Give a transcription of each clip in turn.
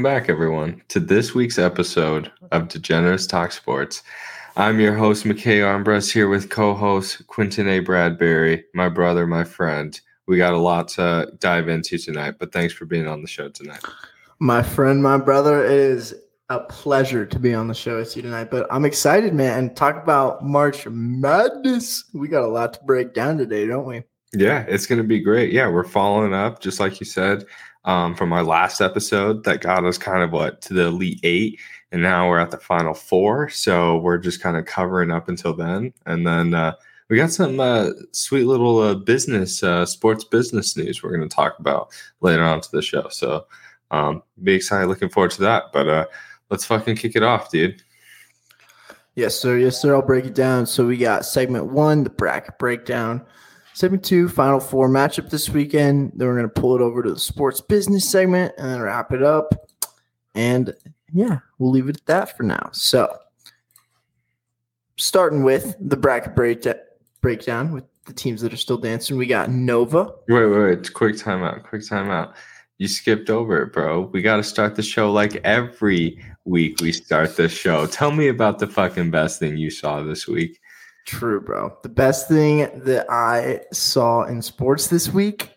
Welcome back, everyone, to this week's episode of Degenerates Talk Sports. I'm your host, McKay Armbrust, here with co host Quentin A. Bradbury, my brother, my friend. We got a lot to dive into tonight, but thanks for being on the show tonight. My friend, my brother, it is a pleasure to be on the show with you tonight. But I'm excited, man. Talk about March Madness. We got a lot to break down today, don't we? Yeah, it's going to be great. Yeah, we're following up, just like you said, um, from our last episode that got us kind of what to the Elite Eight. And now we're at the Final Four. So we're just kind of covering up until then. And then uh, we got some uh, sweet little uh, business, uh, sports business news we're going to talk about later on to the show. So um, be excited, looking forward to that. But uh, let's fucking kick it off, dude. Yes, sir. Yes, sir. I'll break it down. So we got segment one, the bracket breakdown. Segment two, final four matchup this weekend. Then we're going to pull it over to the sports business segment and wrap it up. And yeah, we'll leave it at that for now. So, starting with the bracket break- breakdown with the teams that are still dancing, we got Nova. Wait, wait, wait. Quick timeout. Quick timeout. You skipped over it, bro. We got to start the show like every week we start the show. Tell me about the fucking best thing you saw this week. True, bro. The best thing that I saw in sports this week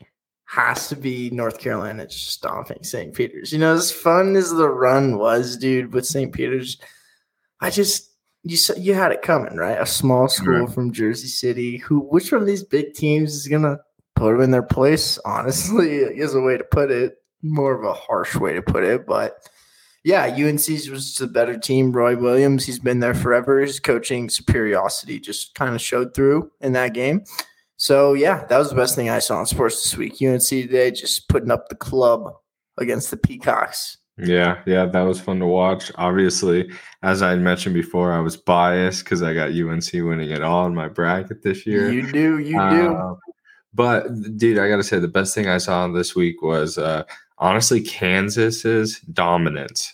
has to be North Carolina just stomping St. Peter's. You know, as fun as the run was, dude, with St. Peter's, I just you you had it coming, right? A small school from Jersey City. Who, which one of these big teams is gonna put them in their place? Honestly, is a way to put it. More of a harsh way to put it, but yeah, UNC was the better team. Roy Williams, he's been there forever. His coaching superiority just kind of showed through in that game. So yeah, that was the best thing I saw in sports this week. UNC today just putting up the club against the Peacocks. Yeah, yeah, that was fun to watch. Obviously, as I mentioned before, I was biased because I got UNC winning it all in my bracket this year. You do, you do. Uh, but dude, I gotta say the best thing I saw this week was uh, honestly Kansas's dominance,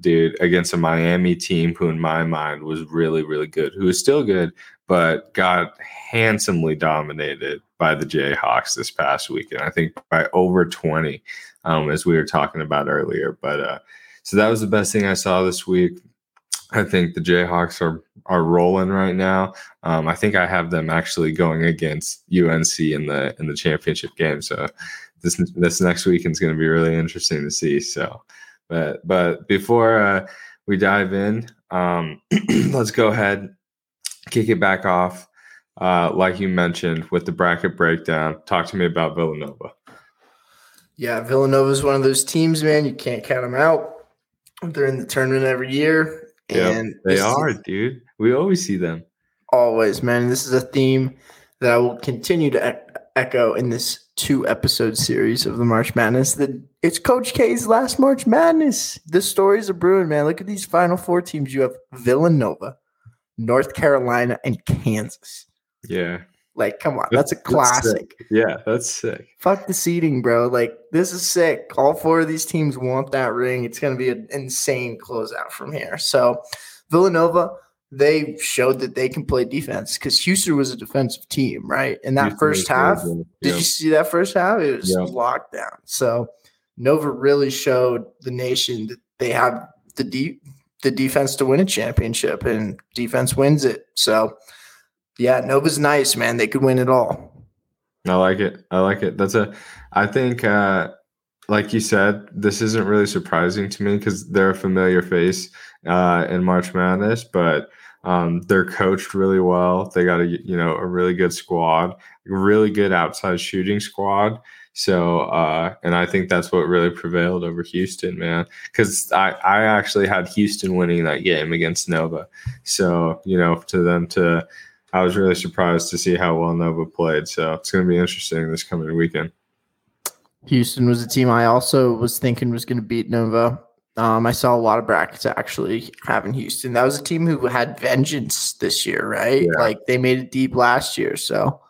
dude, against a Miami team who, in my mind, was really, really good. Who is still good, but got handsomely dominated by the Jayhawks this past weekend. I think by over twenty, um, as we were talking about earlier. But uh, so that was the best thing I saw this week. I think the Jayhawks are are rolling right now. Um, I think I have them actually going against UNC in the in the championship game. So this this next weekend is going to be really interesting to see. So, but but before uh, we dive in, um, let's go ahead, kick it back off. Uh, like you mentioned with the bracket breakdown, talk to me about Villanova. Yeah, Villanova is one of those teams, man. You can't count them out. They're in the tournament every year. And yep, they are, dude. We always see them. Always, man. This is a theme that I will continue to echo in this two episode series of the March Madness. That it's Coach K's last March Madness. The stories are brewing, man. Look at these Final Four teams. You have Villanova, North Carolina, and Kansas. Yeah. Like, come on, that's a classic. That's yeah, that's sick. Fuck the seeding, bro. Like, this is sick. All four of these teams want that ring. It's going to be an insane closeout from here. So, Villanova, they showed that they can play defense because Houston was a defensive team, right? In that Houston first half, did you see that first half? It was yep. lockdown. So, Nova really showed the nation that they have the deep the defense to win a championship, and defense wins it. So, yeah, Nova's nice, man. They could win it all. I like it. I like it. That's a. I think, uh, like you said, this isn't really surprising to me because they're a familiar face uh, in March Madness, but um, they're coached really well. They got a you know a really good squad, really good outside shooting squad. So, uh, and I think that's what really prevailed over Houston, man. Because I, I actually had Houston winning that game against Nova. So, you know, to them to I was really surprised to see how well Nova played. So it's going to be interesting this coming weekend. Houston was a team I also was thinking was going to beat Nova. Um, I saw a lot of brackets actually having Houston. That was a team who had vengeance this year, right? Yeah. Like they made it deep last year. So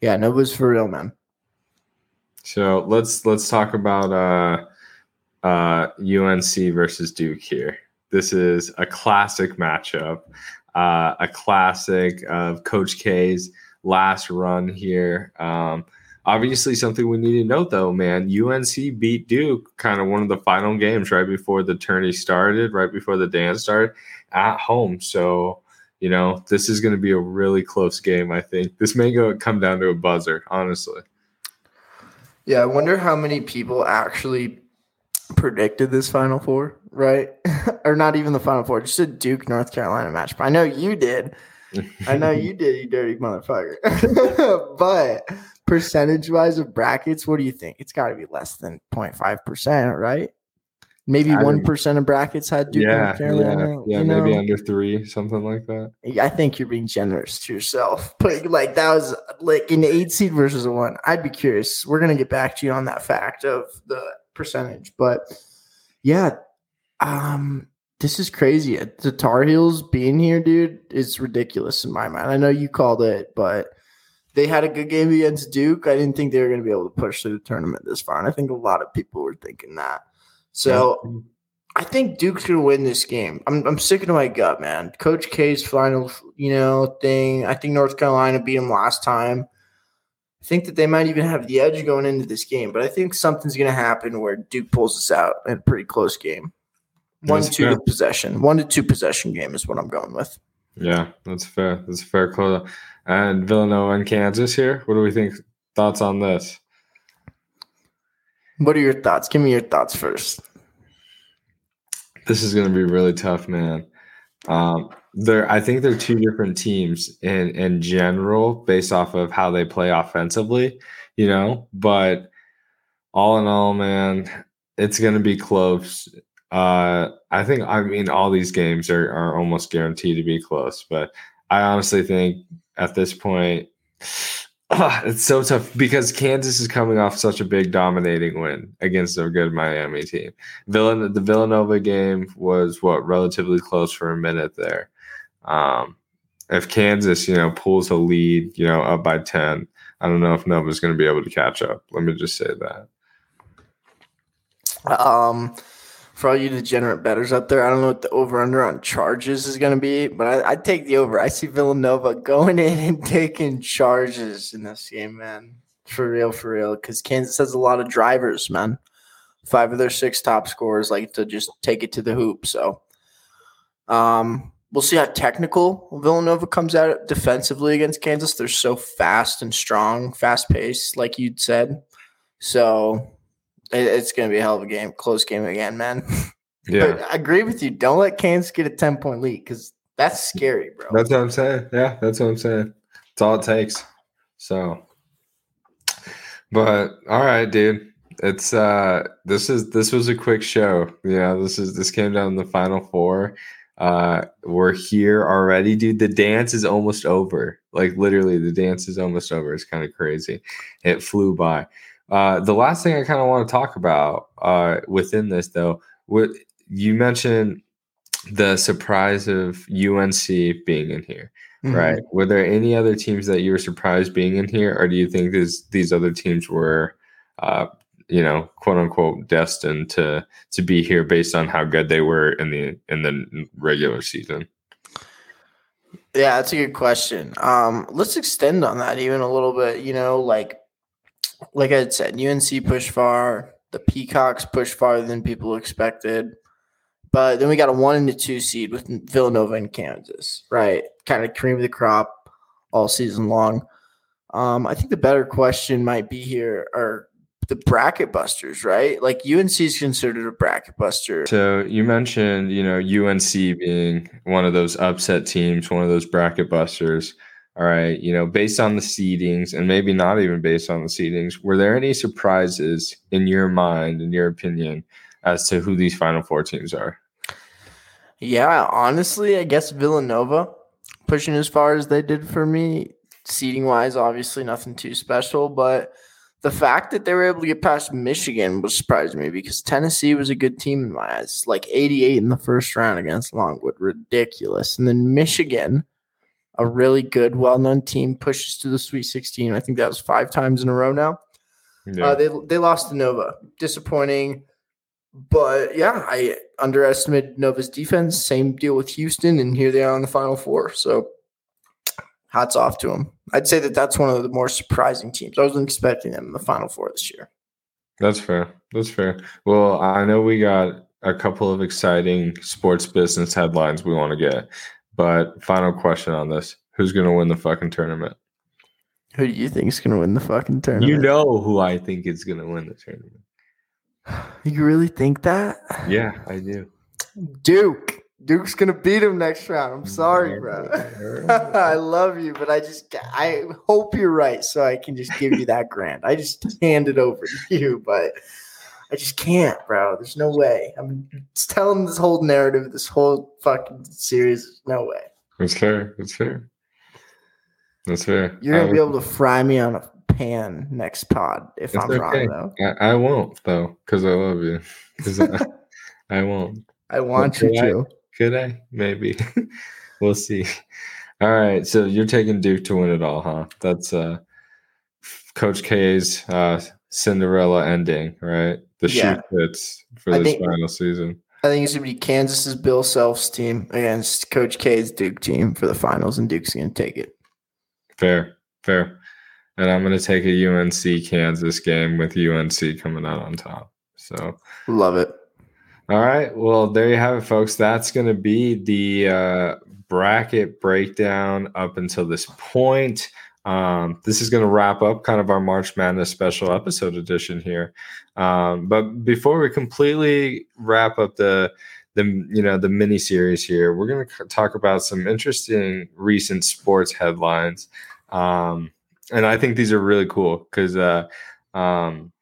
yeah, Nova's for real, man. So let's let's talk about uh, uh, UNC versus Duke here. This is a classic matchup uh, a classic of Coach K's last run here. Um, obviously something we need to note though, man. UNC beat Duke kind of one of the final games right before the tourney started, right before the dance started at home. So, you know, this is going to be a really close game, I think. This may go come down to a buzzer, honestly. Yeah, I wonder how many people actually predicted this Final Four, right? or not even the Final Four, just a Duke North Carolina match. But I know you did. I know you did, you dirty motherfucker. but percentage wise of brackets, what do you think? It's got to be less than 0.5%, right? Maybe one percent of brackets had Duke yeah, North Carolina. Yeah, yeah maybe know? under three, something like that. I think you're being generous to yourself. But like that was like an eight seed versus a one. I'd be curious. We're gonna get back to you on that fact of the percentage. But yeah, um, this is crazy. Uh, the Tar Heels being here, dude, is ridiculous in my mind. I know you called it, but they had a good game against Duke. I didn't think they were going to be able to push through the tournament this far, and I think a lot of people were thinking that. So I think Duke's going to win this game. I'm I'm sticking to my gut, man. Coach K's final, you know, thing. I think North Carolina beat them last time. I think that they might even have the edge going into this game, but I think something's going to happen where Duke pulls us out in a pretty close game. One to two possession, one to two possession game is what I'm going with. Yeah, that's fair. That's a fair call. And Villanova and Kansas here. What do we think? Thoughts on this? What are your thoughts? Give me your thoughts first. This is going to be really tough, man. Um, they're, I think they're two different teams in in general, based off of how they play offensively, you know. But all in all, man, it's going to be close. Uh, I think I mean all these games are are almost guaranteed to be close, but I honestly think at this point uh, it's so tough because Kansas is coming off such a big dominating win against a good Miami team. Villan- the Villanova game was what relatively close for a minute there. Um, if Kansas, you know, pulls a lead, you know, up by 10, I don't know if Nova's going to be able to catch up. Let me just say that. Um, for all you degenerate betters out there, I don't know what the over under on charges is going to be, but I, I take the over. I see Villanova going in and taking charges in this game, man. For real, for real. Because Kansas has a lot of drivers, man. Five of their six top scorers like to just take it to the hoop. So, um, we'll see how technical Villanova comes out defensively against Kansas. They're so fast and strong, fast paced, like you'd said. So it's going to be a hell of a game, close game again, man. Yeah, but I agree with you. Don't let Kansas get a ten point lead because that's scary, bro. That's what I'm saying. Yeah, that's what I'm saying. It's all it takes. So, but all right, dude. It's uh, this is this was a quick show. Yeah, this is this came down the final four. Uh, we're here already, dude. The dance is almost over. Like literally, the dance is almost over. It's kind of crazy. It flew by. Uh, the last thing I kind of want to talk about uh, within this, though, what you mentioned the surprise of UNC being in here, mm-hmm. right? Were there any other teams that you were surprised being in here, or do you think this, these other teams were, uh, you know, quote unquote, destined to to be here based on how good they were in the in the regular season? Yeah, that's a good question. Um, let's extend on that even a little bit. You know, like like I said, UNC pushed far. The Peacocks pushed farther than people expected. But then we got a one and a two seed with Villanova and Kansas, right? Kind of cream of the crop all season long. Um, I think the better question might be here are the bracket busters, right? Like UNC is considered a bracket buster. So you mentioned, you know, UNC being one of those upset teams, one of those bracket busters. All right, you know, based on the seedings and maybe not even based on the seedings, were there any surprises in your mind, in your opinion, as to who these final four teams are? Yeah, honestly, I guess Villanova pushing as far as they did for me, seeding wise, obviously nothing too special, but the fact that they were able to get past Michigan was surprised me because Tennessee was a good team in my eyes. Like 88 in the first round against Longwood, ridiculous. And then Michigan a really good, well-known team pushes to the Sweet 16. I think that was five times in a row now. Yeah. Uh, they they lost to Nova, disappointing. But yeah, I underestimated Nova's defense. Same deal with Houston, and here they are in the Final Four. So hats off to them. I'd say that that's one of the more surprising teams. I wasn't expecting them in the Final Four this year. That's fair. That's fair. Well, I know we got a couple of exciting sports business headlines we want to get, but final question on this: Who's going to win the fucking tournament? Who do you think is going to win the fucking tournament? You know who I think is going to win the tournament. You really think that? Yeah, I do. Duke. Duke's gonna beat him next round. I'm sorry, bro. I love you, but I just I hope you're right, so I can just give you that grant. I just hand it over to you, but I just can't, bro. There's no way. I'm just telling this whole narrative, this whole fucking series. No way. It's fair. It's fair. That's fair. You're gonna be able to fry me on a pan next pod if I'm okay. wrong, though. I, I won't though, because I love you. Because I, I won't. I want you to. Could I? Maybe. we'll see. All right. So you're taking Duke to win it all, huh? That's uh Coach K's uh Cinderella ending, right? The yeah. shoe fits for I this think, final season. I think it's gonna be Kansas's Bill Self's team against Coach K's Duke team for the finals, and Duke's gonna take it. Fair, fair. And I'm gonna take a UNC Kansas game with UNC coming out on top. So love it. All right. Well, there you have it, folks. That's going to be the uh, bracket breakdown up until this point. Um, this is going to wrap up kind of our March Madness special episode edition here. Um, but before we completely wrap up the the you know the mini series here, we're going to talk about some interesting recent sports headlines, um, and I think these are really cool because uh, um,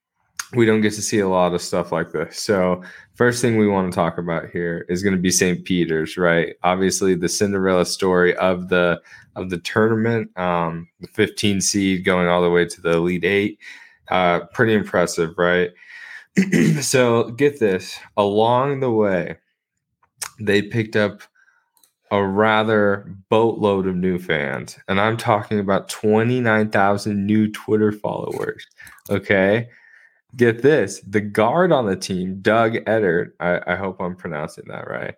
we don't get to see a lot of stuff like this. So first thing we want to talk about here is going to be St. Peter's, right? Obviously, the Cinderella story of the of the tournament, um, the 15 seed going all the way to the Elite Eight, uh, pretty impressive, right? so get this: along the way, they picked up a rather boatload of new fans, and I'm talking about 29,000 new Twitter followers. Okay get this the guard on the team, Doug Edert, I, I, hope I'm pronouncing that right,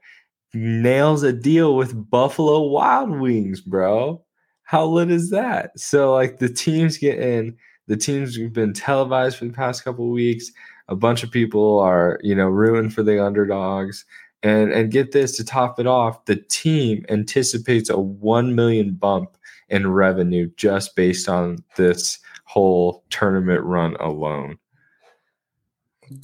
nails a deal with Buffalo Wild Wings, bro. How lit is that? So, like, the teams get in, the teams have been televised for the past couple weeks. A bunch of people are, you know, ruined for the underdogs. And, and get this to top it off, the team anticipates a 1 million bump in revenue just based on this whole tournament run alone.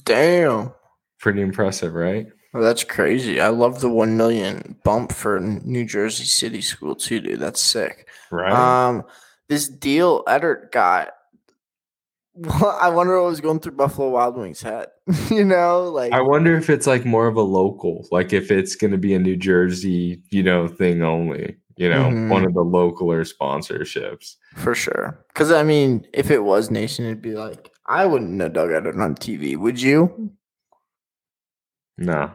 Damn. Pretty impressive, right? Well, that's crazy. I love the one million bump for New Jersey City School too, dude. That's sick. Right. Um, this deal Edert got. Well, I wonder what was going through Buffalo Wild Wings' head. you know, like I wonder if it's like more of a local, like if it's going to be a New Jersey, you know, thing only. You know, mm-hmm. one of the localer sponsorships for sure. Because I mean, if it was Nation, it'd be like I wouldn't know Doug Edert on TV. Would you? No.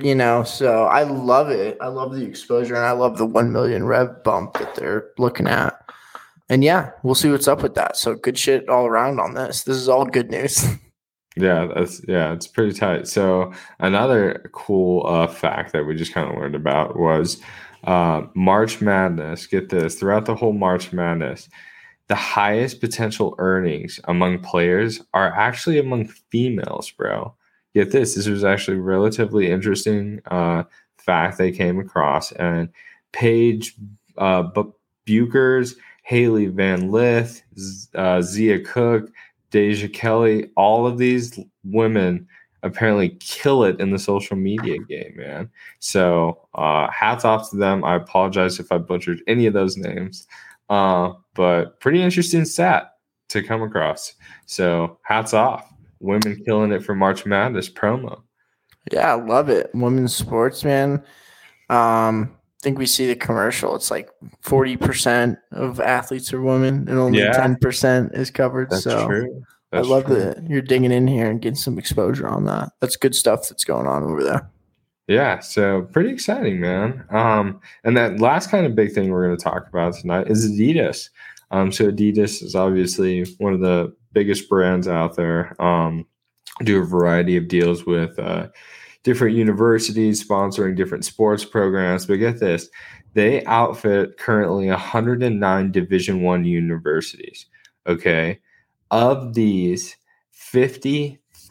You know, so I love it. I love the exposure and I love the 1 million rev bump that they're looking at. And yeah, we'll see what's up with that. So good shit all around on this. This is all good news. Yeah, that's yeah, it's pretty tight. So another cool uh, fact that we just kind of learned about was uh, March Madness. Get this throughout the whole March Madness, the highest potential earnings among players are actually among females, bro. Get this, this was actually a relatively interesting uh, fact they came across. And Paige uh, Bueckers, Hailey Van Lith, uh, Zia Cooke, Deja Kelly, all of these women apparently kill it in the social media game, man. So uh, hats off to them. I apologize if I butchered any of those names. Uh, but pretty interesting stat to come across. So hats off. Women killing it for March Madness promo. Yeah, I love it. Women's sports, man. Um, I think we see the commercial. It's like 40% of athletes are women and only yeah. 10% is covered. That's so true. That's I love true. that you're digging in here and getting some exposure on that. That's good stuff that's going on over there. Yeah, so pretty exciting, man. Um, and that last kind of big thing we're going to talk about tonight is Adidas. Um, so Adidas is obviously one of the biggest brands out there. Um, do a variety of deals with uh, different universities sponsoring different sports programs. But get this, they outfit currently 109 Division One universities. Okay, of these,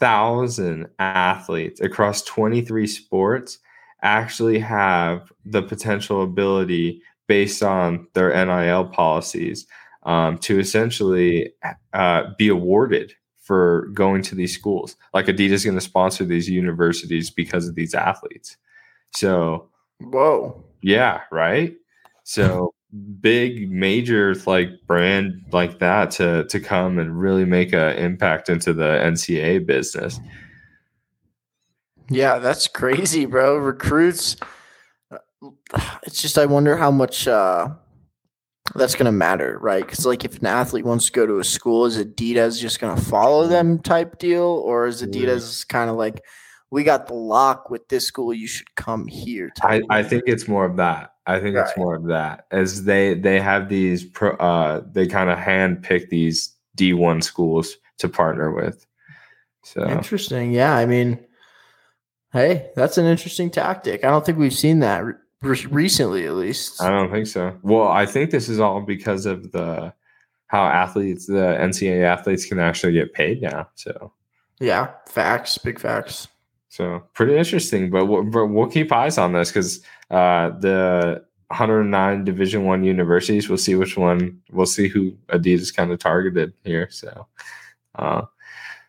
50,000 athletes across 23 sports actually have the potential ability based on their NIL policies um, to essentially uh, be awarded for going to these schools. Like Adidas is going to sponsor these universities because of these athletes. So, whoa, yeah, right. So big major like brand like that to to come and really make an impact into the NCAA business. Yeah, that's crazy, bro. Recruits. Uh, it's just I wonder how much uh, that's going to matter, right? Because like if an athlete wants to go to a school, is Adidas just going to follow them type deal, or is Adidas yeah. kind of like we got the lock with this school, you should come here? I, I think it's more of that. I think right. it's more of that as they they have these pro, uh they kind of hand pick these D one schools to partner with. So interesting, yeah. I mean Hey, that's an interesting tactic. I don't think we've seen that re- recently, at least. I don't think so. Well, I think this is all because of the how athletes, the NCAA athletes, can actually get paid now. So, yeah, facts, big facts. So pretty interesting, but we'll, but we'll keep eyes on this because uh, the 109 Division One universities. We'll see which one. We'll see who Adidas kind of targeted here. So, uh,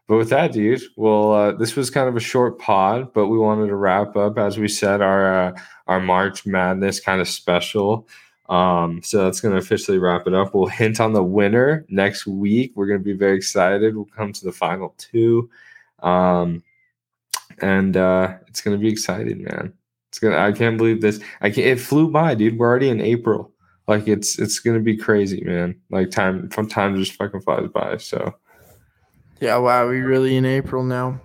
but with that, dude, well, uh, this was kind of a short pod, but we wanted to wrap up, as we said, our uh, our March Madness kind of special. Um, so that's going to officially wrap it up. We'll hint on the winner next week. We're going to be very excited. We'll come to the final two, um, and uh, it's going to be exciting, man. It's gonna. I can't believe this. I can't. It flew by, dude. We're already in April. Like it's it's gonna be crazy, man. Like time from time just fucking flies by. So yeah, wow, we really in April now.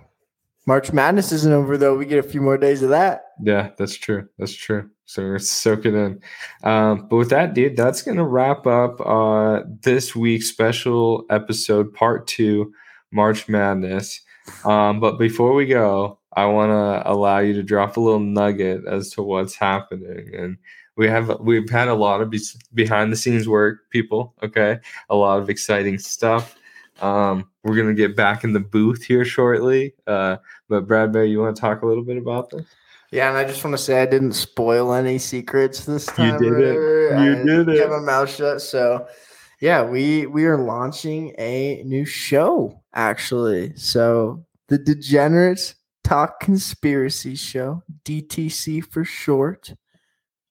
March Madness isn't over though. We get a few more days of that. Yeah, that's true. That's true. So we're soaking in. Um, but with that, dude, that's gonna wrap up uh, this week's special episode, part two, March Madness. Um, but before we go, I want to allow you to drop a little nugget as to what's happening. And we have we've had a lot of be- behind the scenes work, people. Okay, a lot of exciting stuff. Um, we're gonna get back in the booth here shortly. Uh, but Bradbury, you want to talk a little bit about this? Yeah, and I just want to say I didn't spoil any secrets this time. You did it. You I did it. Kept my mouth shut. So, yeah, we we are launching a new show actually. So the Degenerates Talk Conspiracy Show, DTC for short.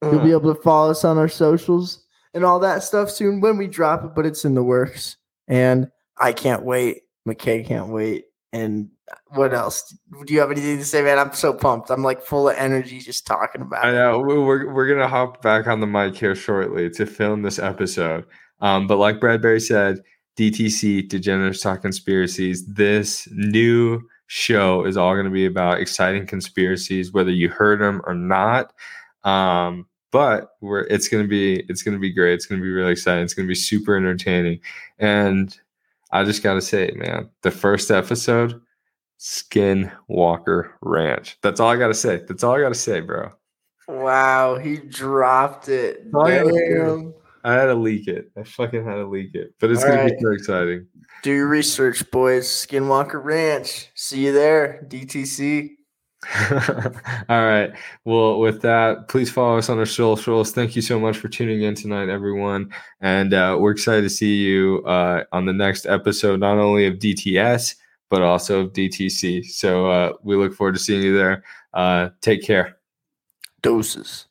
You'll be mm. able to follow us on our socials and all that stuff soon when we drop it, but it's in the works. And I can't wait. McKay can't wait. And what else? Do you have anything to say, man? I'm so pumped. I'm like full of energy just talking about I know. It. We're, we're going to hop back on the mic here shortly to film this episode. Um, but like Bradbury said, DTC, Degenerates Talk Conspiracies, this new show is all going to be about exciting conspiracies, whether you heard them or not. Um, but we're it's going to be it's going to be great. It's going to be really exciting. It's going to be super entertaining, and I just got to say, man, the first episode, Skinwalker Ranch. That's all I got to say. That's all I got to say, bro. Wow, he dropped it. Damn. I had to leak it. I fucking had to leak it. But it's all gonna right. be so exciting. Do your research, boys. Skinwalker Ranch. See you there, DTC. All right. Well, with that, please follow us on our socials. Thank you so much for tuning in tonight, everyone. And uh, we're excited to see you uh, on the next episode, not only of DTS, but also of DTC. So uh, we look forward to seeing you there. Uh, take care. Doses.